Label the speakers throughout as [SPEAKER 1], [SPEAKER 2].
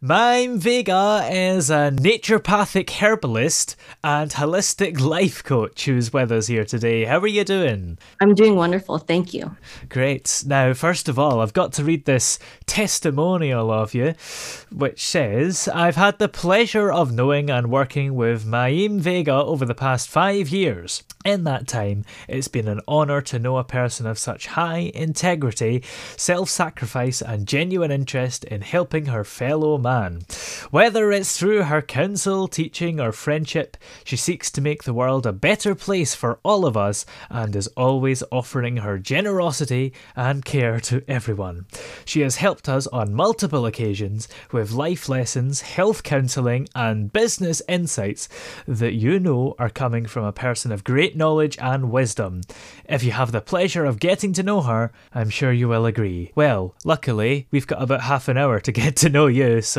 [SPEAKER 1] Mime Vega is a naturopathic herbalist and holistic life coach who's with us here today. How are you doing?
[SPEAKER 2] I'm doing wonderful. Thank you.
[SPEAKER 1] Great. Now, first of all, I've got to read this testimonial of you, which says I've had the pleasure of knowing and working with Maim Vega over the past five years. In that time, it's been an honour to know a person of such high integrity, self sacrifice, and genuine interest in helping her fellow man. Whether it's through her counsel, teaching, or friendship, she seeks to make the world a better place for all of us and is always offering her generosity and care to everyone. She has helped us on multiple occasions with life lessons, health counselling, and business insights that you know are coming from a person of great knowledge and wisdom. If you have the pleasure of getting to know her, I'm sure you will agree. Well, luckily, we've got about half an hour to get to know you, so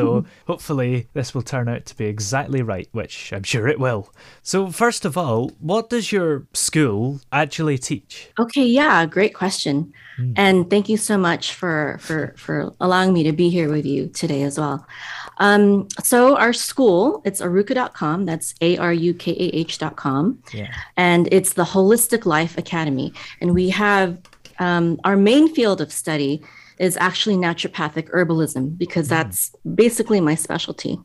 [SPEAKER 1] hopefully this will turn out to be exactly right, which I'm sure it will. So, first of all, what does your school actually teach?
[SPEAKER 2] Okay, yeah, great question. Mm. And thank you so much for for for allowing me to be here with you today as well. Um, so our school, it's arukah.com. That's A-R-U-K-A-H.com. Yeah. And it's the Holistic Life Academy. And we have um, our main field of study is actually naturopathic herbalism because hmm. that's basically my specialty.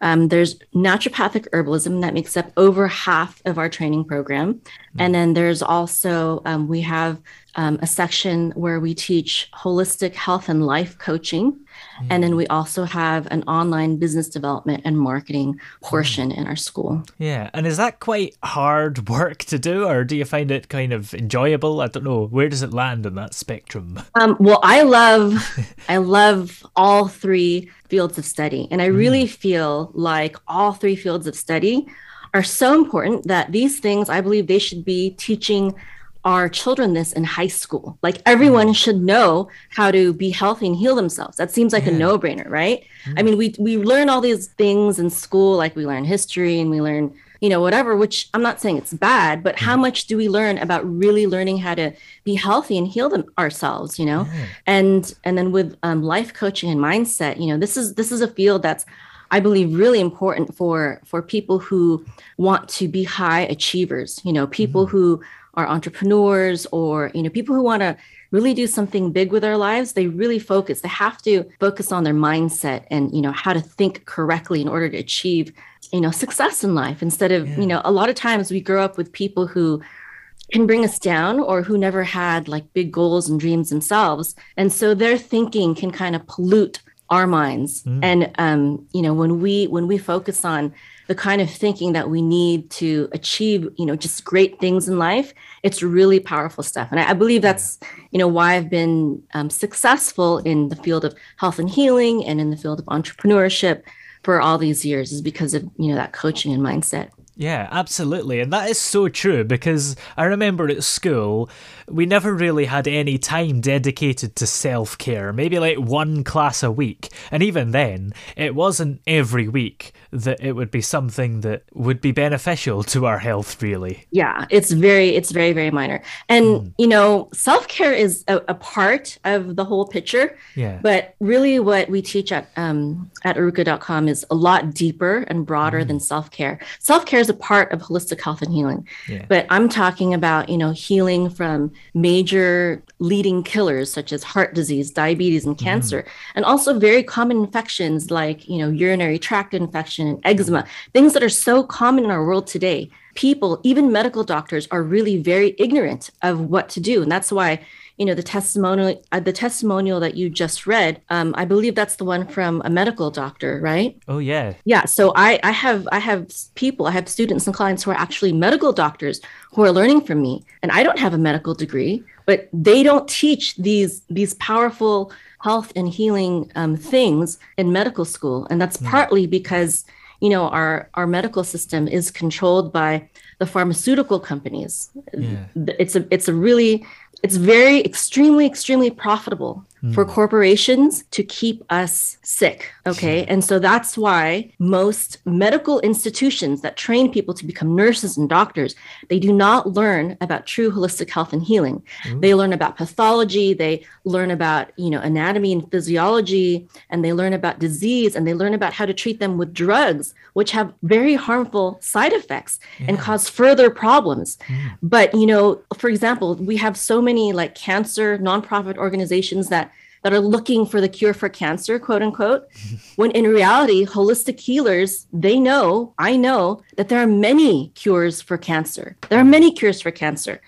[SPEAKER 2] Um, there's naturopathic herbalism that makes up over half of our training program. Hmm. And then there's also, um, we have um, a section where we teach holistic health and life coaching. Mm. And then we also have an online business development and marketing portion mm. in our school.
[SPEAKER 1] Yeah. And is that quite hard work to do, or do you find it kind of enjoyable? I don't know. Where does it land on that spectrum?
[SPEAKER 2] Um, well, I love, I love all three fields of study. And I really mm. feel like all three fields of study are so important that these things, I believe they should be teaching our children this in high school. Like everyone mm. should know how to be healthy and heal themselves. That seems like yeah. a no-brainer, right? Mm. I mean, we we learn all these things in school, like we learn history and we learn, you know, whatever, which I'm not saying it's bad, but how mm. much do we learn about really learning how to be healthy and heal them ourselves, you know? Yeah. And and then with um, life coaching and mindset, you know, this is this is a field that's I believe really important for for people who want to be high achievers, you know, people mm. who are entrepreneurs or you know people who want to really do something big with their lives they really focus they have to focus on their mindset and you know how to think correctly in order to achieve you know success in life instead of yeah. you know a lot of times we grow up with people who can bring us down or who never had like big goals and dreams themselves and so their thinking can kind of pollute our minds mm. and um, you know when we when we focus on the kind of thinking that we need to achieve you know just great things in life it's really powerful stuff and i, I believe that's you know why i've been um, successful in the field of health and healing and in the field of entrepreneurship for all these years is because of you know that coaching and mindset
[SPEAKER 1] yeah, absolutely. And that is so true because I remember at school, we never really had any time dedicated to self care, maybe like one class a week. And even then, it wasn't every week that it would be something that would be beneficial to our health, really.
[SPEAKER 2] Yeah, it's very, it's very, very minor. And, mm. you know, self care is a, a, part of the whole picture. Yeah. But really, what we teach at, um, at arukah.com is a lot deeper and broader mm. than self care. Self care is a part of holistic health and healing. Yeah. But I'm talking about, you know, healing from major leading killers such as heart disease, diabetes, and mm-hmm. cancer, mm. and also very common infections like, you know, urinary tract infection and eczema, things that are so common in our world today. People, even medical doctors, are really very ignorant of what to do. And that's why you know the testimonial uh, the testimonial that you just read um, i believe that's the one from a medical doctor right
[SPEAKER 1] oh yeah
[SPEAKER 2] yeah so i i have i have people i have students and clients who are actually medical doctors who are learning from me and i don't have a medical degree but they don't teach these these powerful health and healing um, things in medical school and that's mm. partly because you know our our medical system is controlled by the pharmaceutical companies yeah. it's a it's a really it's very extremely extremely profitable for hmm. corporations to keep us sick. Okay. Hmm. And so that's why most medical institutions that train people to become nurses and doctors, they do not learn about true holistic health and healing. Hmm. They learn about pathology, they learn about, you know, anatomy and physiology, and they learn about disease and they learn about how to treat them with drugs, which have very harmful side effects and cause further problems. But, you know, for example, we have so many like cancer nonprofit organizations that that are looking for the cure for cancer, quote unquote, when in reality, holistic healers, they know, I know that there are many cures for cancer. There are many cures for cancer.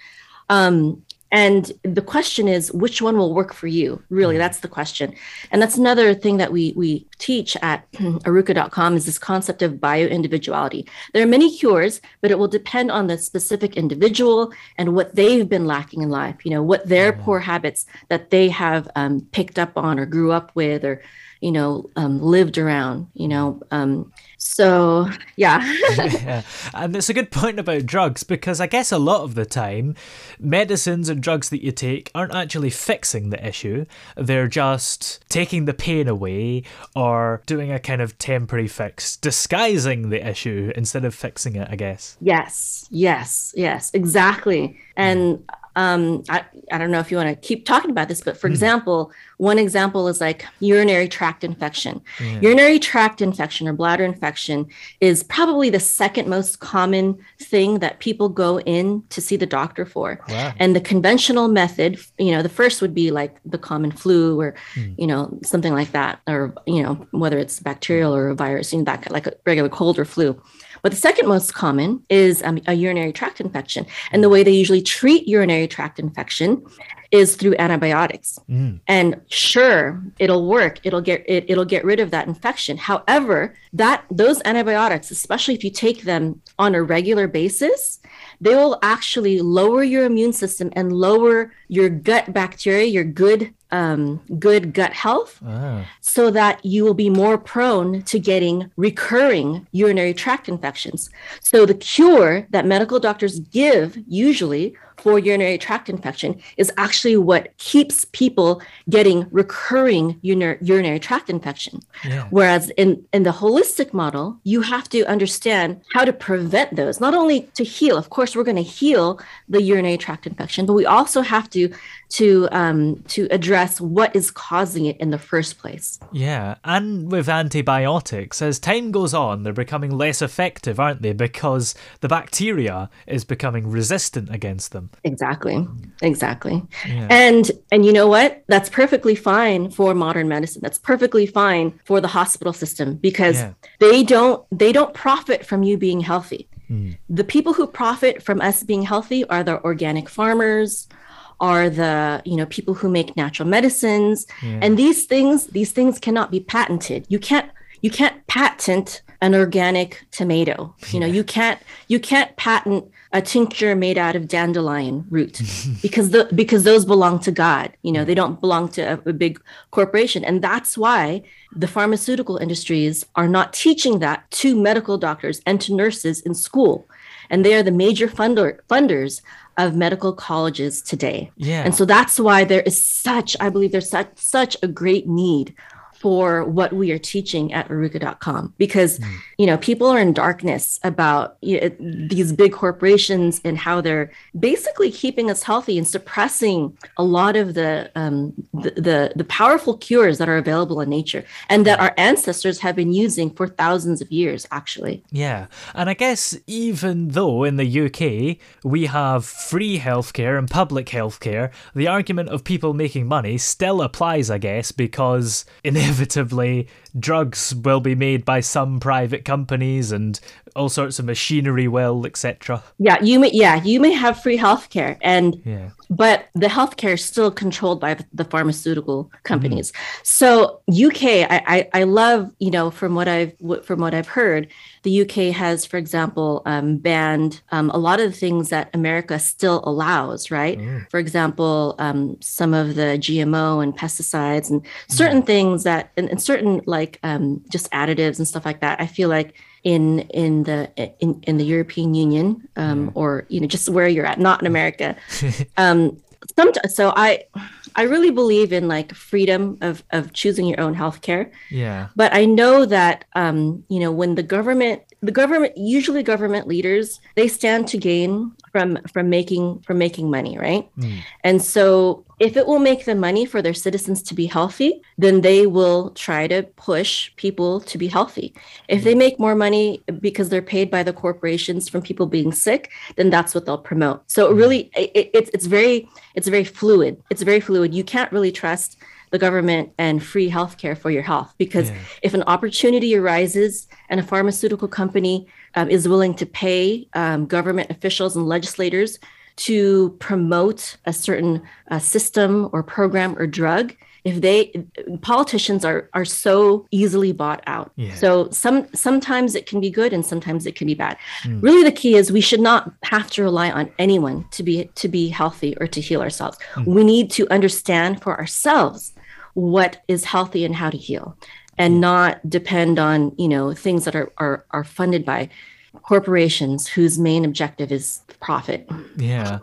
[SPEAKER 2] Um, and the question is, which one will work for you? Really, that's the question. And that's another thing that we we teach at arukah.com is this concept of bio-individuality. There are many cures, but it will depend on the specific individual and what they've been lacking in life, you know, what their poor habits that they have um, picked up on or grew up with or you know um, lived around you know um, so yeah
[SPEAKER 1] yeah. And it's a good point about drugs because I guess a lot of the time, medicines and drugs that you take aren't actually fixing the issue. They're just taking the pain away or doing a kind of temporary fix, disguising the issue instead of fixing it, I guess.
[SPEAKER 2] yes yes yes exactly and um, I, I don't know if you want to keep talking about this, but for example, one example is like urinary tract infection. Urinary tract infection or bladder infection is probably the second most common thing that people go in to see the doctor for.
[SPEAKER 1] Wow.
[SPEAKER 2] And the conventional method, you know, the first would be like the common flu or, you know, something like that, or, you know, whether it's bacterial or a virus, you know, that like a regular cold or flu. But the second most common is um, a urinary tract infection. And the way they usually treat urinary tract infection is through antibiotics. And sure, it'll work. It'll get it, it'll get rid of that infection. However, that those antibiotics, especially if you take them on a regular basis, they will actually lower your immune system and lower your gut bacteria, your good um, good gut health,
[SPEAKER 1] Ah.
[SPEAKER 2] so that you will be more prone to getting recurring urinary tract infections. So, the cure that medical doctors give usually for urinary tract infection is actually what keeps people getting recurring urinary, urinary tract infection.
[SPEAKER 1] Yeah.
[SPEAKER 2] Whereas in, in the holistic model, you have to understand how to prevent those, not only to heal. Of course, we're going to heal the urinary tract infection, but we also have to to um, to address what is causing it in the first place.
[SPEAKER 1] Yeah, and with antibiotics, as time goes on, they're becoming less effective, aren't they? Because the bacteria is becoming resistant against them.
[SPEAKER 2] Exactly. Exactly.
[SPEAKER 1] Yeah.
[SPEAKER 2] And and you know what? That's perfectly fine for modern medicine. That's perfectly fine for the hospital system because
[SPEAKER 1] Yeah.
[SPEAKER 2] they don't they don't profit from you being healthy. Hmm. The people who profit from us being healthy are the organic farmers, are the you know people who make natural medicines and these things these things cannot be patented you can't you can't patent an organic tomato. You know you can't you can't patent a tincture made out of dandelion root because the because those belong to god. You know they don't belong to a, a big corporation. And that's why the pharmaceutical industries are not teaching that to medical doctors and to nurses in school. And they are the major funder funders of medical colleges today.
[SPEAKER 1] Yeah.
[SPEAKER 2] and so that's why there is such i believe there's such such a great need for what we are teaching at arukah.com because you know people are in darkness about you know, these big corporations and how they're basically keeping us healthy and suppressing a lot of the, um, the the the powerful cures that are available in nature and that our ancestors have been using for thousands of years actually.
[SPEAKER 1] Yeah, and I guess even though in the UK we have free healthcare and public healthcare, the argument of people making money still applies, I guess, because inevitably inevitably drugs will be made by some private companies and all sorts of machinery will, etc.
[SPEAKER 2] yeah you may yeah you may have free healthcare and
[SPEAKER 1] Yeah.
[SPEAKER 2] but the healthcare is still controlled by the- pharmaceutical companies. So UK, I, I I love you know from what I've from what I've heard, the UK has, for example, um, banned um, a lot of the things that America still allows. Right, for example, um, some of the GMO and pesticides and certain things that and, and certain like um, just additives and stuff like that. I feel like in in the in, in the European Union um, or you know just where you're at, not in America. um, some, so I I really believe in like freedom of of choosing your own healthcare.
[SPEAKER 1] Yeah.
[SPEAKER 2] But I know that um, you know when the government the government usually government leaders they stand to gain from from making from making money right? Mm. and so if it will make the money for their citizens to be healthy then they will try to push people to be healthy. If they make more money because they're paid by the corporations from people being sick then that's what they'll promote. So it really it, it's it's very it's very fluid. It's very fluid. You can't really trust the government and free healthcare for your health. Because yeah. if an opportunity arises and a pharmaceutical company um, is willing to pay um, government officials and legislators to promote a certain uh, system or program or drug, if they politicians are are so easily bought out yeah. so some sometimes it can be good and sometimes it can be bad mm. really the key is we should not have to rely on anyone to be to be healthy or to heal ourselves mm. we need to understand for ourselves what is healthy and how to heal and not depend on you know things that are are, are funded by corporations whose main objective is profit.
[SPEAKER 1] Yeah.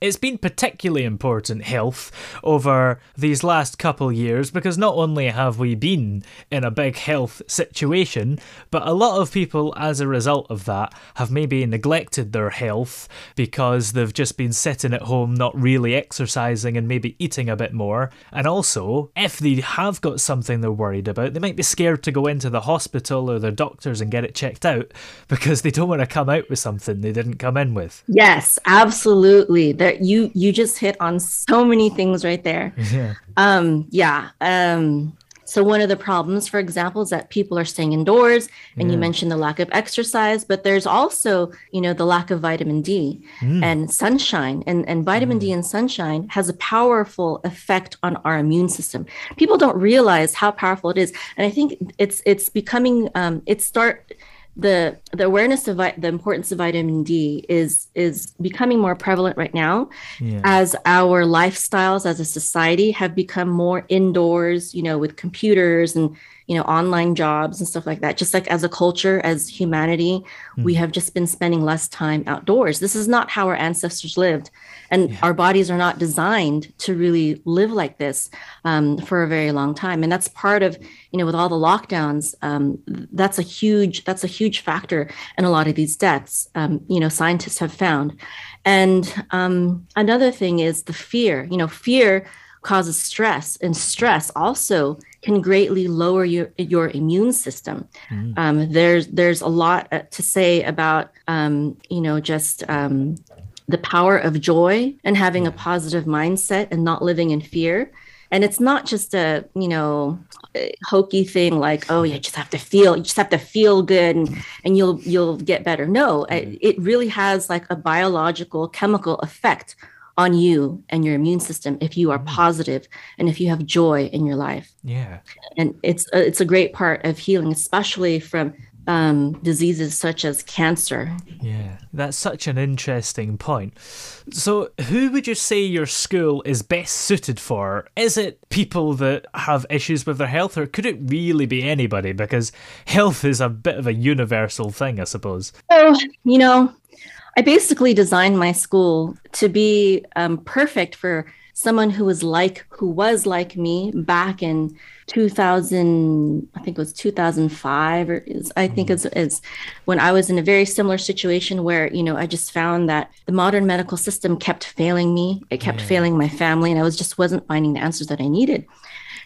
[SPEAKER 1] it's been particularly important health over these last couple years because not only have we been in a big health situation, but a lot of people as a result of that have maybe neglected their health because they've just been sitting at home not really exercising and maybe eating a bit more. And also, if they have got something they're worried about, they might be scared to go into the hospital or their doctors and get it checked out because they don't want to come out with something they didn't come in with.
[SPEAKER 2] Yes, absolutely. That you you just hit on so many things right there. Yeah. Um yeah. Um so one of the problems, for example, is that people are staying indoors, and yeah. you mentioned the lack of exercise, but there's also, you know, the lack of vitamin D mm. and sunshine. And, and vitamin mm. D and sunshine has a powerful effect on our immune system. People don't realize how powerful it is, and I think it's it's becoming um, it start the the awareness of the importance of vitamin D is is becoming more prevalent right now yeah. as our lifestyles as a society have become more indoors you know with computers and you know online jobs and stuff like that just like as a culture as humanity mm. we hmm. have just been spending less time outdoors this is not how our ancestors lived and yeah. our bodies are not designed to really live like this um, for a very long time and that's part of you know with all the lockdowns um, that's a huge that's a huge factor in a lot of these deaths um, you know scientists have found and um, another thing is the fear you know fear causes stress and stress also can greatly lower your your immune system. Mm. Um, there's there's a lot uh, to say about um, you know just um, the power of joy and having a positive mindset and not living in fear. And it's not just a you know hokey thing like oh you just have to feel you just have to feel good and, and you'll you'll get better. No, it, mm-hmm. it really has like a biological chemical effect on you and your immune system if you are mm. positive and if you have joy in your life.
[SPEAKER 1] Yeah.
[SPEAKER 2] And it's a, it's a great part of healing, especially from um, diseases such as cancer.
[SPEAKER 1] Yeah, that's such an interesting point. So, who would you say your school is best suited for? Is it people that have issues with their health, or could it really be anybody? Because health is a bit of a universal thing, I suppose.
[SPEAKER 2] Oh, you know, I basically designed my school to be um, perfect for someone who was like who was like me back in 2000 i think it was 2005 or is, i think it's, it's when i was in a very similar situation where you know i just found that the modern medical system kept failing me. It kept failing my family and i was just wasn't finding the answers that i needed.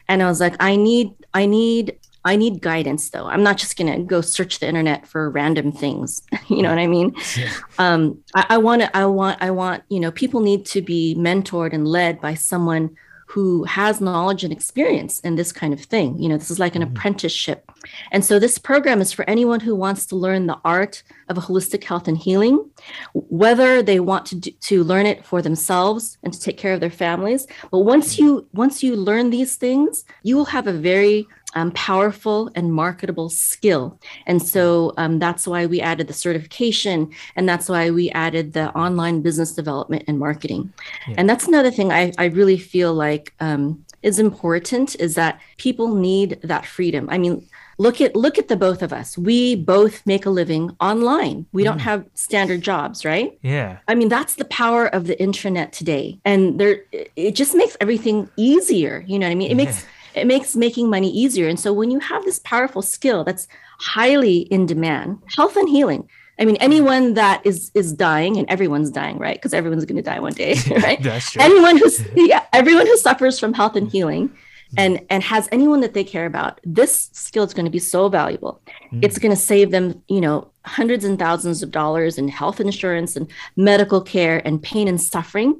[SPEAKER 2] And i was like i need i need I need guidance though. I'm not just going to go search the internet for random things. you know what I mean? Yeah. Um, I want to, I want, I want, you know, people need to be mentored and led by someone who has knowledge and experience in this kind of thing. You know, this is like an mm-hmm. apprenticeship. And so this program is for anyone who wants to learn the art of holistic health and healing, whether they want to do, to learn it for themselves and to take care of their families. But once you once you learn these things, you will have a very um, powerful and marketable skill. And so um, that's why we added the certification, and that's why we added the online business development and marketing. Yeah. And that's another thing I, I really feel like um, is important is that people need that freedom. I mean, look at look at the both of us we both make a living online we don't have standard jobs right
[SPEAKER 1] Yeah.
[SPEAKER 2] i mean that's the power of the internet today and there it just makes everything easier you know what i mean it makes it makes making money easier. And so when you have this powerful skill that's highly in demand health and healing i mean anyone that is is dying and everyone's dying right? Because everyone's going to die one day right?
[SPEAKER 1] That's true.
[SPEAKER 2] anyone who's yeah everyone who suffers from health and healing and and has anyone that they care about this skill is going to be so valuable. It's mm. going to save them you know hundreds and thousands of dollars in health insurance and medical care and pain and suffering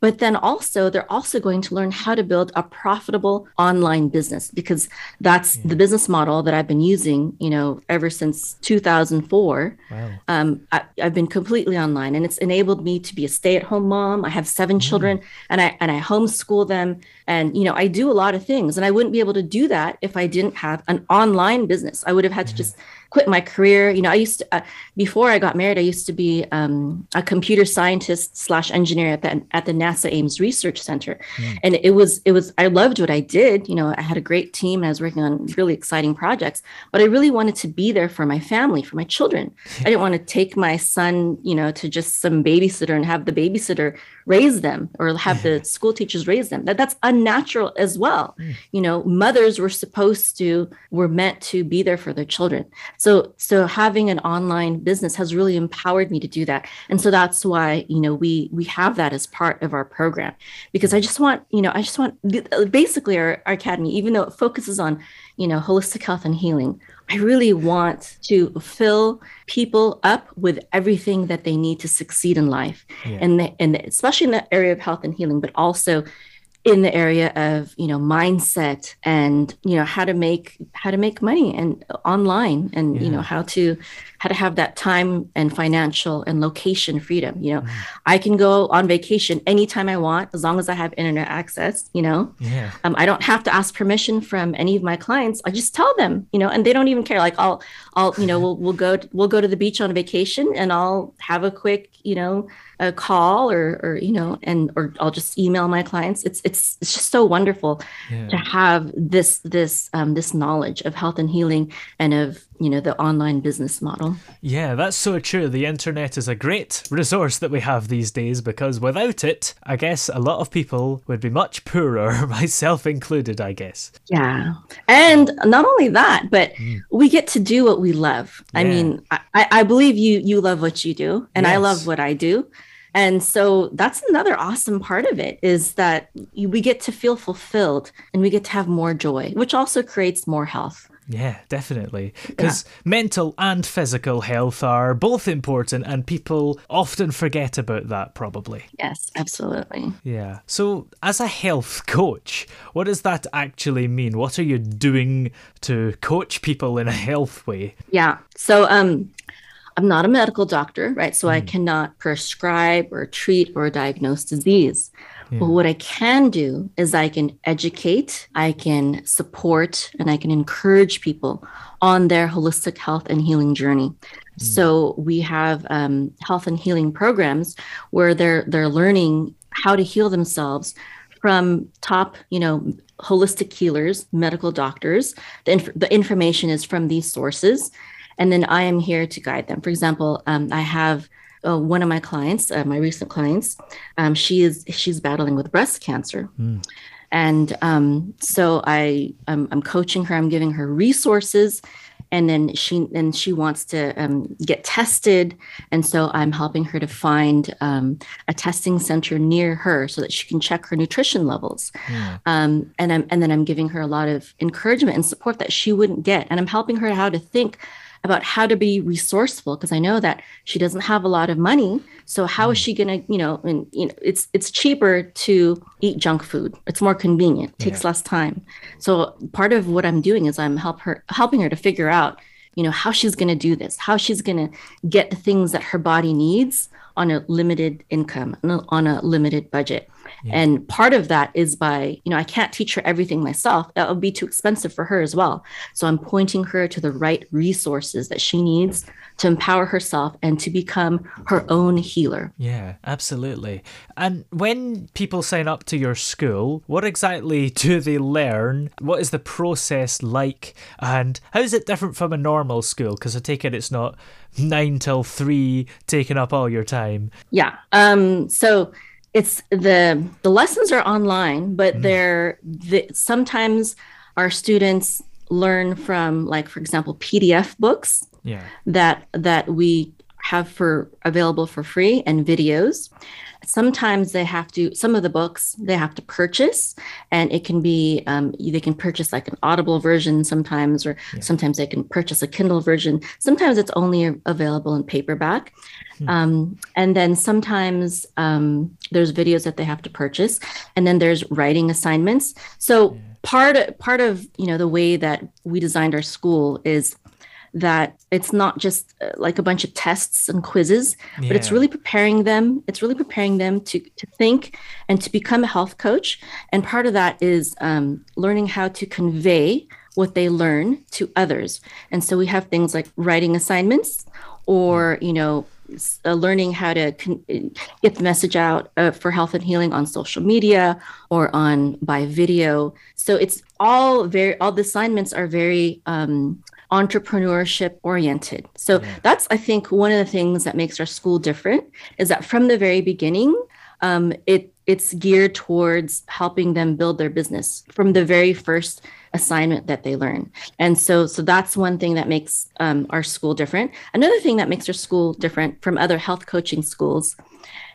[SPEAKER 2] but then also they're also going to learn how to build a profitable online business because that's the business model that i've been using you know ever since 2004
[SPEAKER 1] Wow.
[SPEAKER 2] um, I, I've been completely online, and it's enabled me to be a stay-at-home mom. I have seven children, and I and I homeschool them, and you know I do a lot of things, and I wouldn't be able to do that if I didn't have an online business. I would have had to just quit my career. You know, I used to uh, before I got married, I used to be um, a computer scientist slash engineer at the at the NASA Ames Research Center, and it was it was I loved what I did. You know, I had a great team, and I was working on really exciting projects, but I really wanted to be there for my family, for my children. I didn't want to take my son, you know, to just some babysitter and have the babysitter raise them or have the school teachers raise them. That that's unnatural as well. You know, mothers were supposed to were meant to be there for their children. So so having an online business has really empowered me to do that. And so that's why, you know, we we have that as part of our program because I just want, you know, I just want basically our, our academy even though it focuses on, you know, holistic health and healing, I really want to fill people up with everything that they need to succeed in life,
[SPEAKER 1] Yeah.
[SPEAKER 2] and the, and especially in the area of health and healing, but also in the area of you know mindset and you know how to make how to make money and online and you know how to how to have that time and financial and location freedom you know
[SPEAKER 1] Mm.
[SPEAKER 2] i can go on vacation anytime i want as long as i have internet access you know
[SPEAKER 1] Yeah.
[SPEAKER 2] um, I don't have to ask permission from any of my clients. I just tell them, you know, and they don't even care. Like I'll, I'll, you know, we'll we'll go we'll go to the beach on vacation, and I'll have a quick, you know, a call or or you know, and or I'll just email my clients. It's it's it's just so wonderful to have this this um, this knowledge of health and healing and of you know the online business model.
[SPEAKER 1] Yeah, that's so true. The internet is a great resource that we have these days because without it, I guess a lot of people would be much poorer, myself included, I guess.
[SPEAKER 2] Yeah. And not only that, but hmm. we get to do what we love. I mean, I, I believe you you love what you do, and I love what I do. And so that's another awesome part of it is that we get to feel fulfilled and we get to have more joy, which also creates more health.
[SPEAKER 1] Yeah, definitely. Because mental and physical health are both important, and people often forget about that, probably.
[SPEAKER 2] Yes, absolutely.
[SPEAKER 1] Yeah. So, as a health coach, what does that actually mean? What are you doing to coach people in a health way?
[SPEAKER 2] Yeah. So um I'm not a medical doctor, right? So I cannot prescribe or treat or diagnose disease. But what I can do is I can educate, I can support, and I can encourage people on their holistic health and healing journey. So we have um, health and healing programs where they're they're learning how to heal themselves from top, you know, holistic healers, medical doctors. The, inf- the information is from these sources, and then I am here to guide them. For example, um, I have uh, one of my clients, uh, my recent clients. Um, she is she's battling with breast cancer, and um, so I I'm, I'm coaching her. I'm giving her resources. And then she and she wants to um, get tested, and so I'm helping her to find um, a testing center near her so that she can check her nutrition levels um, and I'm and then I'm giving her a lot of encouragement and support that she wouldn't get, and I'm helping her how to think about how to be resourceful because I know that she doesn't have a lot of money. So how is mm. she gonna, you know, and you know, it's it's cheaper to eat junk food. It's more convenient, takes less time. So part of what I'm doing is I'm help her helping her to figure out, you know, how she's gonna do this, how she's gonna get the things that her body needs on a limited income, on a limited budget. Yeah. And part of that is by, you know, I can't teach her everything myself. That would be too expensive for her as well. So I'm pointing her to the right resources that she needs to empower herself and to become her own healer.
[SPEAKER 1] Yeah, absolutely. And when people sign up to your school, what exactly do they learn? What is the process like? And how is it different from a normal school? Because I take it it's not nine till three taking up all your time.
[SPEAKER 2] Yeah. Um, so it's the the lessons are online, but mm. they're the, sometimes our students learn from like for example PDF books
[SPEAKER 1] yeah.
[SPEAKER 2] that that we have for available for free and videos sometimes they have to some of the books they have to purchase and it can be um, they can purchase like an audible version sometimes or yeah. sometimes they can purchase a kindle version sometimes it's only available in paperback hmm. um, and then sometimes um, there's videos that they have to purchase and then there's writing assignments so yeah. part part of you know the way that we designed our school is that it's not just uh, like a bunch of tests and quizzes yeah. but it's really preparing them it's really preparing them to to think and to become a health coach. And part of that is um, learning how to convey what they learn to others. And so we have things like writing assignments or you know uh, learning how to con- get the message out uh, for health and healing on social media or on by video. So it's all very all the assignments are very um, entrepreneurship oriented. So yeah. that's, I think, one of the things that makes our school different is that from the very beginning, um, it it's geared towards helping them build their business from the very first assignment that they learn. And so, so that's one thing that makes um, our school different. Another thing that makes our school different from other health coaching schools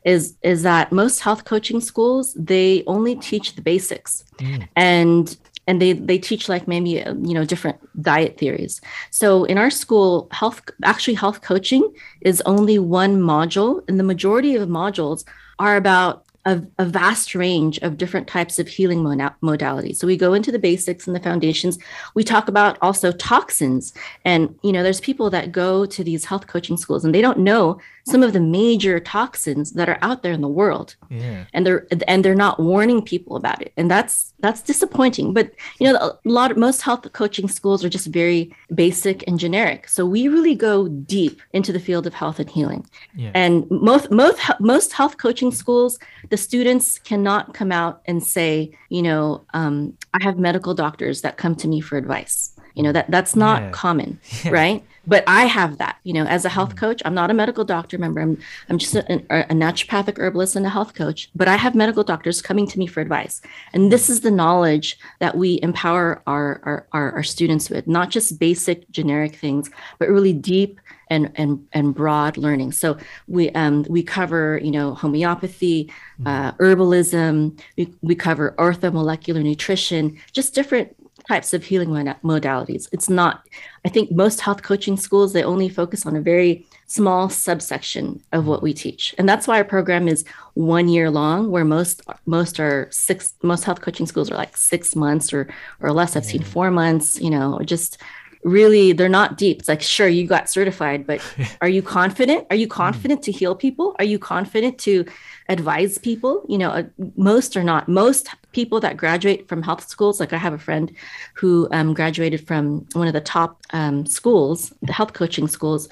[SPEAKER 2] is is that most health coaching schools they only teach the basics mm. and and they they teach like maybe uh, you know different diet theories. So in our school health actually health coaching is only one module and the majority of modules are about a, a, vast range of different types of healing modalities. So we go into the basics and the foundations. We talk about also toxins. And, you know, there's people that go to these health coaching schools and they don't know some of the major toxins that are out there in the world.
[SPEAKER 1] Yeah.
[SPEAKER 2] And they're and they're not warning people about it. And that's that's disappointing. But you know, a lot of most health coaching schools are just very basic and generic. So we really go deep into the field of health and healing. Yeah. And most most most health coaching schools, the students cannot come out and say, you know, um, I have medical doctors that come to me for advice. You know that that's not yeah. common, yeah. right? but I have that, you know, as a health mm. coach. I'm not a medical doctor. Remember, I'm I'm just a, a, naturopathic herbalist and a health coach. But I have medical doctors coming to me for advice, and this is the knowledge that we empower our our, our, our students with, not just basic generic things, but really deep and and and broad learning. So we um we cover you know homeopathy, mm. uh, herbalism. We we cover orthomolecular nutrition, just different types of healing modalities. It's not, I think most health coaching schools, they only focus on a very small subsection of what we teach. And that's why our program is one year long, where most most are six, most health coaching schools are like six months or or less. I've seen four months, you know, or just really they're not deep. It's like, sure, you got certified, but are you confident? Are you confident to heal people? Are you confident to advise people? You know, uh, most are not. Most people that graduate from health schools, like I have a friend who um, graduated from one of the top um, schools, the health coaching schools,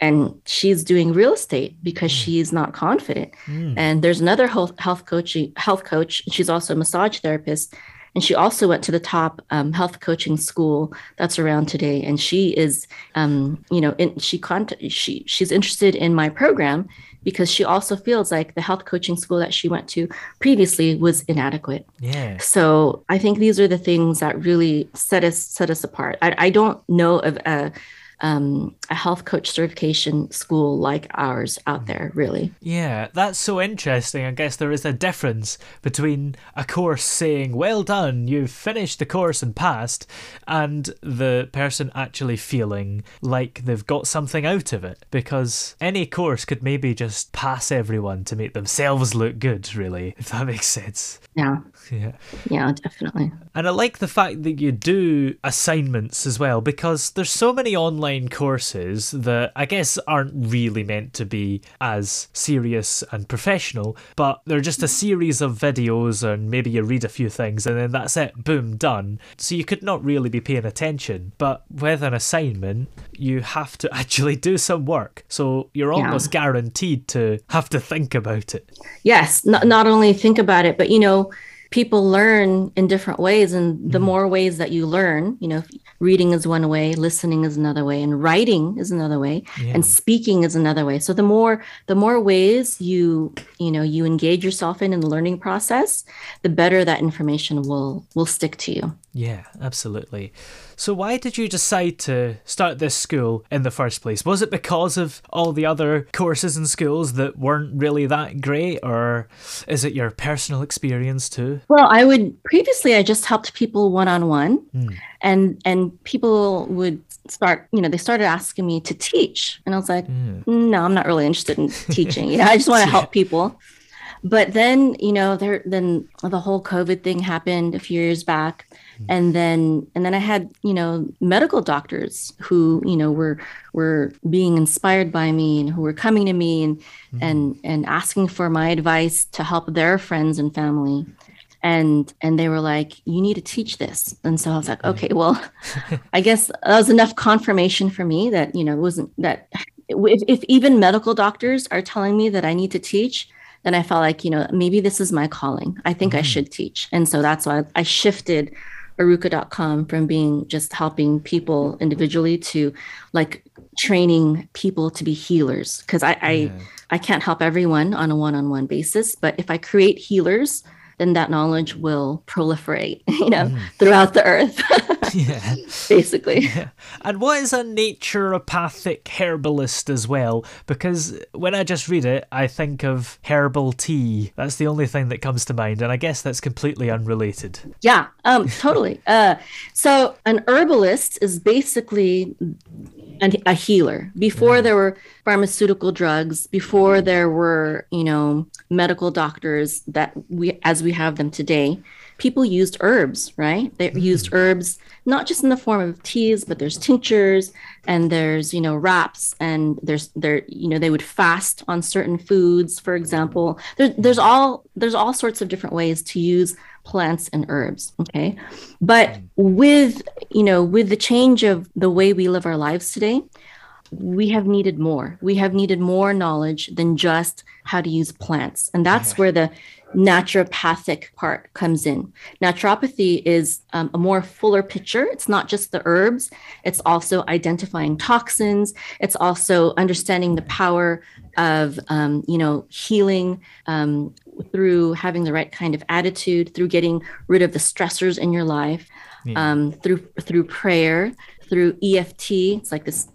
[SPEAKER 2] and she's doing real estate because mm. she's not confident. Mm. And there's another health health coach, health coach. She's also a massage therapist and she also went to the top um, health coaching school that's around today. And she is, um, you know, in, she con- she she's interested in my program because she also feels like the health coaching school that she went to previously was inadequate.
[SPEAKER 1] Yeah.
[SPEAKER 2] So I think these are the things that really set us set us apart. I, I don't know of a um, a health coach certification school like ours out mm. there, really.
[SPEAKER 1] Yeah, that's so interesting. I guess there is a difference between a course saying, well done, you've finished the course and passed, and the person actually feeling like they've got something out of it. Because any course could maybe just pass everyone to make themselves look good, really, if that makes sense.
[SPEAKER 2] Yeah.
[SPEAKER 1] Yeah.
[SPEAKER 2] Yeah, definitely.
[SPEAKER 1] And I like the fact that you do assignments as well because there's so many online courses that I guess aren't really meant to be as serious and professional, but they're just a series of videos and maybe you read a few things and then that's it, boom, done. So you could not really be paying attention. But with an assignment, you have to actually do some work. So you're almost yeah. guaranteed to have to think about it.
[SPEAKER 2] Yes, not, not only think about it, but you know, people learn in different ways and the mm. more ways that you learn you know reading is one way listening is another way and writing is another way yeah. and speaking is another way so the more the more ways you you know you engage yourself in in the learning process the better that information will will stick to you
[SPEAKER 1] yeah, absolutely. So, why did you decide to start this school in the first place? Was it because of all the other courses and schools that weren't really that great, or is it your personal experience too?
[SPEAKER 2] Well, I would previously I just helped people one on one, and and people would start, you know, they started asking me to teach, and I was like, mm. no, I'm not really interested in teaching. You know, I just want to help people. But then, you know, there then the whole COVID thing happened a few years back. And then and then i had you know medical doctors who you know were were being inspired by me and who were coming to me and mm-hmm. and and asking for my advice to help their friends and family. And and they were like you need to teach this. And so i was like okay well i guess that was enough confirmation for me that you know it wasn't that if, if even medical doctors are telling me that i need to teach then i felt like you know maybe this is my calling i think mm-hmm. i should teach and so that's why i shifted Arukah.com from being just helping people individually to like training people to be healers. Because I, I yeah. I can't help everyone on a one-on-one basis, but if I create healers then that knowledge will proliferate, you know, mm. throughout the earth. yeah. Basically. Yeah.
[SPEAKER 1] And what is a naturopathic herbalist as well? Because when I just read it, I think of herbal tea. That's the only thing that comes to mind. And I guess that's completely unrelated.
[SPEAKER 2] Yeah, um, totally. uh, so an herbalist is basically and a healer. Before there were pharmaceutical drugs, before there were, you know, medical doctors that we as we have them today, people used herbs, right? They mm-hmm. used herbs not just in the form of teas, but there's tinctures and there's, you know, wraps and there's there, you know, they would fast on certain foods, for example. There, there's all there's all sorts of different ways to use plants and herbs okay? But with you know with the change of the way we live our lives today we have needed more. We have needed more knowledge than just how to use plants. And that's where the naturopathic part comes in. Naturopathy is um, a more fuller picture. It's not just the herbs. It's also identifying toxins. It's also understanding the power of um, you know healing um, through having the right kind of attitude, through getting rid of the stressors in your life, yeah. um, through through prayer, through EFT. It's like this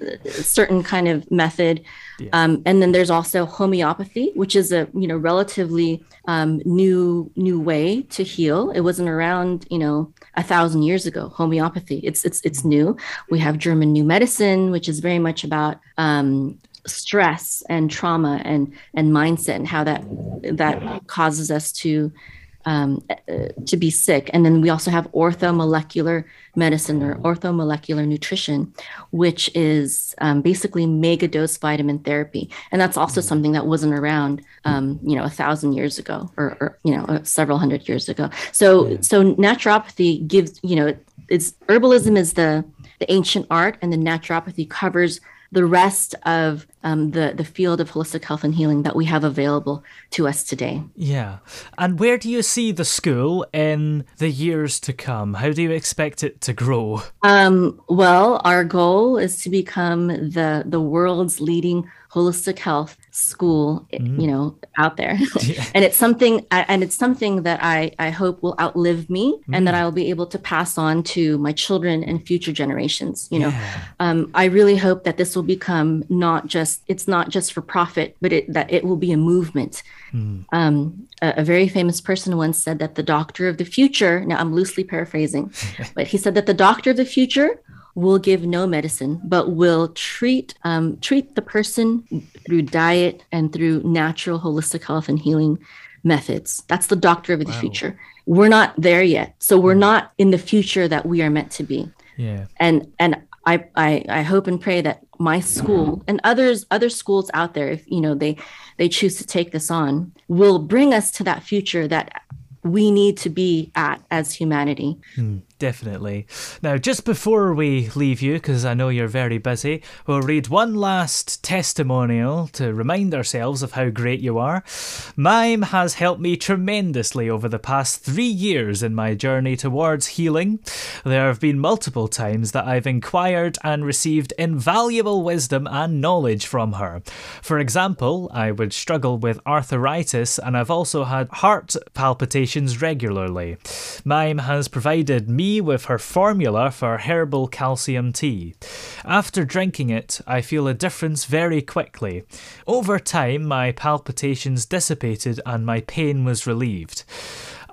[SPEAKER 2] uh, certain kind of method. Yeah. Um, and then there's also homeopathy, which is a you know relatively um, new new way to heal. It wasn't around you know a thousand years ago. Homeopathy, it's it's it's new. We have German New Medicine, which is very much about um, stress and trauma and and mindset and how that that causes us to um, uh, to be sick. And then we also have orthomolecular medicine or orthomolecular nutrition, which is um, basically mega dose vitamin therapy. And that's also something that wasn't around, um, you know, a thousand years ago or, or you know, uh, several hundred years ago. So, so naturopathy gives, you know, it's herbalism is the the ancient art, and the naturopathy covers the rest of um, the the field of holistic health and healing that we have available to us today.
[SPEAKER 1] Yeah, and where do you see the school in the years to come? How do you expect it to grow?
[SPEAKER 2] Um, well, our goal is to become the the world's leading holistic health school mm. you know out there yeah. and it's something and it's something that i i hope will outlive me mm. and that mm. i'll be able to pass on to my children and future generations you know yeah. um, i really hope that this will become not just it's not just for profit but it that it will be a movement mm. um, a, a, very famous person once said that the doctor of the future now i'm loosely paraphrasing but he said that the doctor of the future will give no medicine, but will treat um, treat the person through diet and through natural holistic health and healing methods. That's the doctor of the wow. future. We're not there yet, so we're hmm. not in the future that we are meant to be.
[SPEAKER 1] Yeah.
[SPEAKER 2] And and I, I I hope and pray that my school and others other schools out there, if you know they they choose to take this on, will bring us to that future that we need to be at as humanity.
[SPEAKER 1] Hmm. Definitely. Now, just before we leave you, because I know you're very busy, we'll read one last testimonial to remind ourselves of how great you are. Mime has helped me tremendously over the past three years in my journey towards healing. There have been multiple times that I've inquired and received invaluable wisdom and knowledge from her. For example, I would struggle with arthritis and I've also had heart palpitations regularly. Mime has provided me with her formula for herbal calcium tea. After drinking it, I feel a difference very quickly. Over time, my palpitations dissipated and my pain was relieved.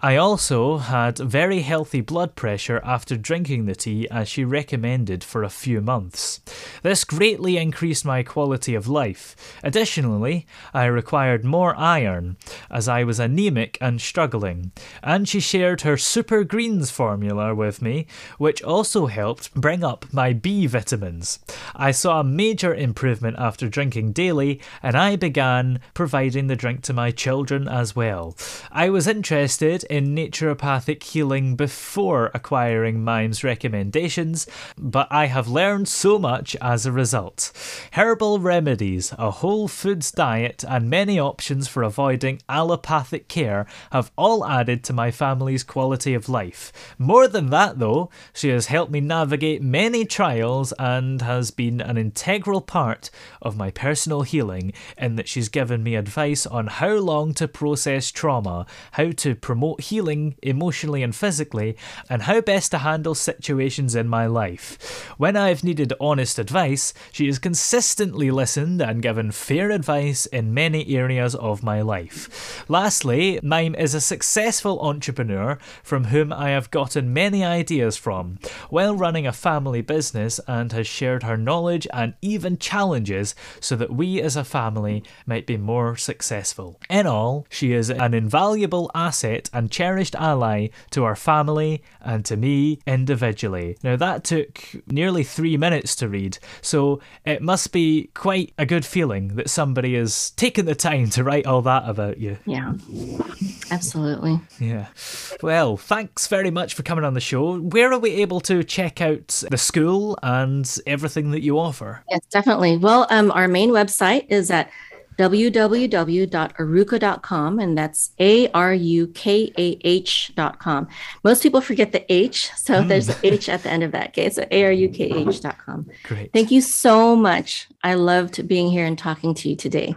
[SPEAKER 1] I also had very healthy blood pressure after drinking the tea as she recommended for a few months. This greatly increased my quality of life. Additionally, I required more iron as I was anemic and struggling, and she shared her Super Greens formula with me, which also helped bring up my B vitamins. I saw a major improvement after drinking daily, and I began providing the drink to my children as well. I was interested in naturopathic healing before acquiring Mime's recommendations, but I have learned so much as a result. Herbal remedies, a whole foods diet, and many options for avoiding allopathic care have all added to my family's quality of life. More than that, though, she has helped me navigate many trials and has been an integral part of my personal healing in that she's given me advice on how long to process trauma, how to promote healing emotionally and physically, and how best to handle situations in my life. When I've needed honest advice, she has consistently listened and given fair advice in many areas of my life. Lastly, Mime is a successful entrepreneur from whom I have gotten many ideas from, while running a family business, and has shared her knowledge and even challenges so that we as a family might be more successful. In all, she is an invaluable asset and cherished ally to our family and to me individually. Now, that took nearly three minutes to read, so it must be quite a good feeling that somebody has taken the time to write all that about you.
[SPEAKER 2] Yeah, absolutely.
[SPEAKER 1] Yeah. Well, thanks very much for coming on the show. Where are we able to check out the school and everything that you offer?
[SPEAKER 2] Yes, definitely. Well, um, our main website is at www.arukah.com and that's a-r-u-k-a-h.com most people forget the h so mm. there's an h at the end of that okay? So a-r-u-k-h.com
[SPEAKER 1] great.
[SPEAKER 2] Thank you so much. I loved being here and talking to you today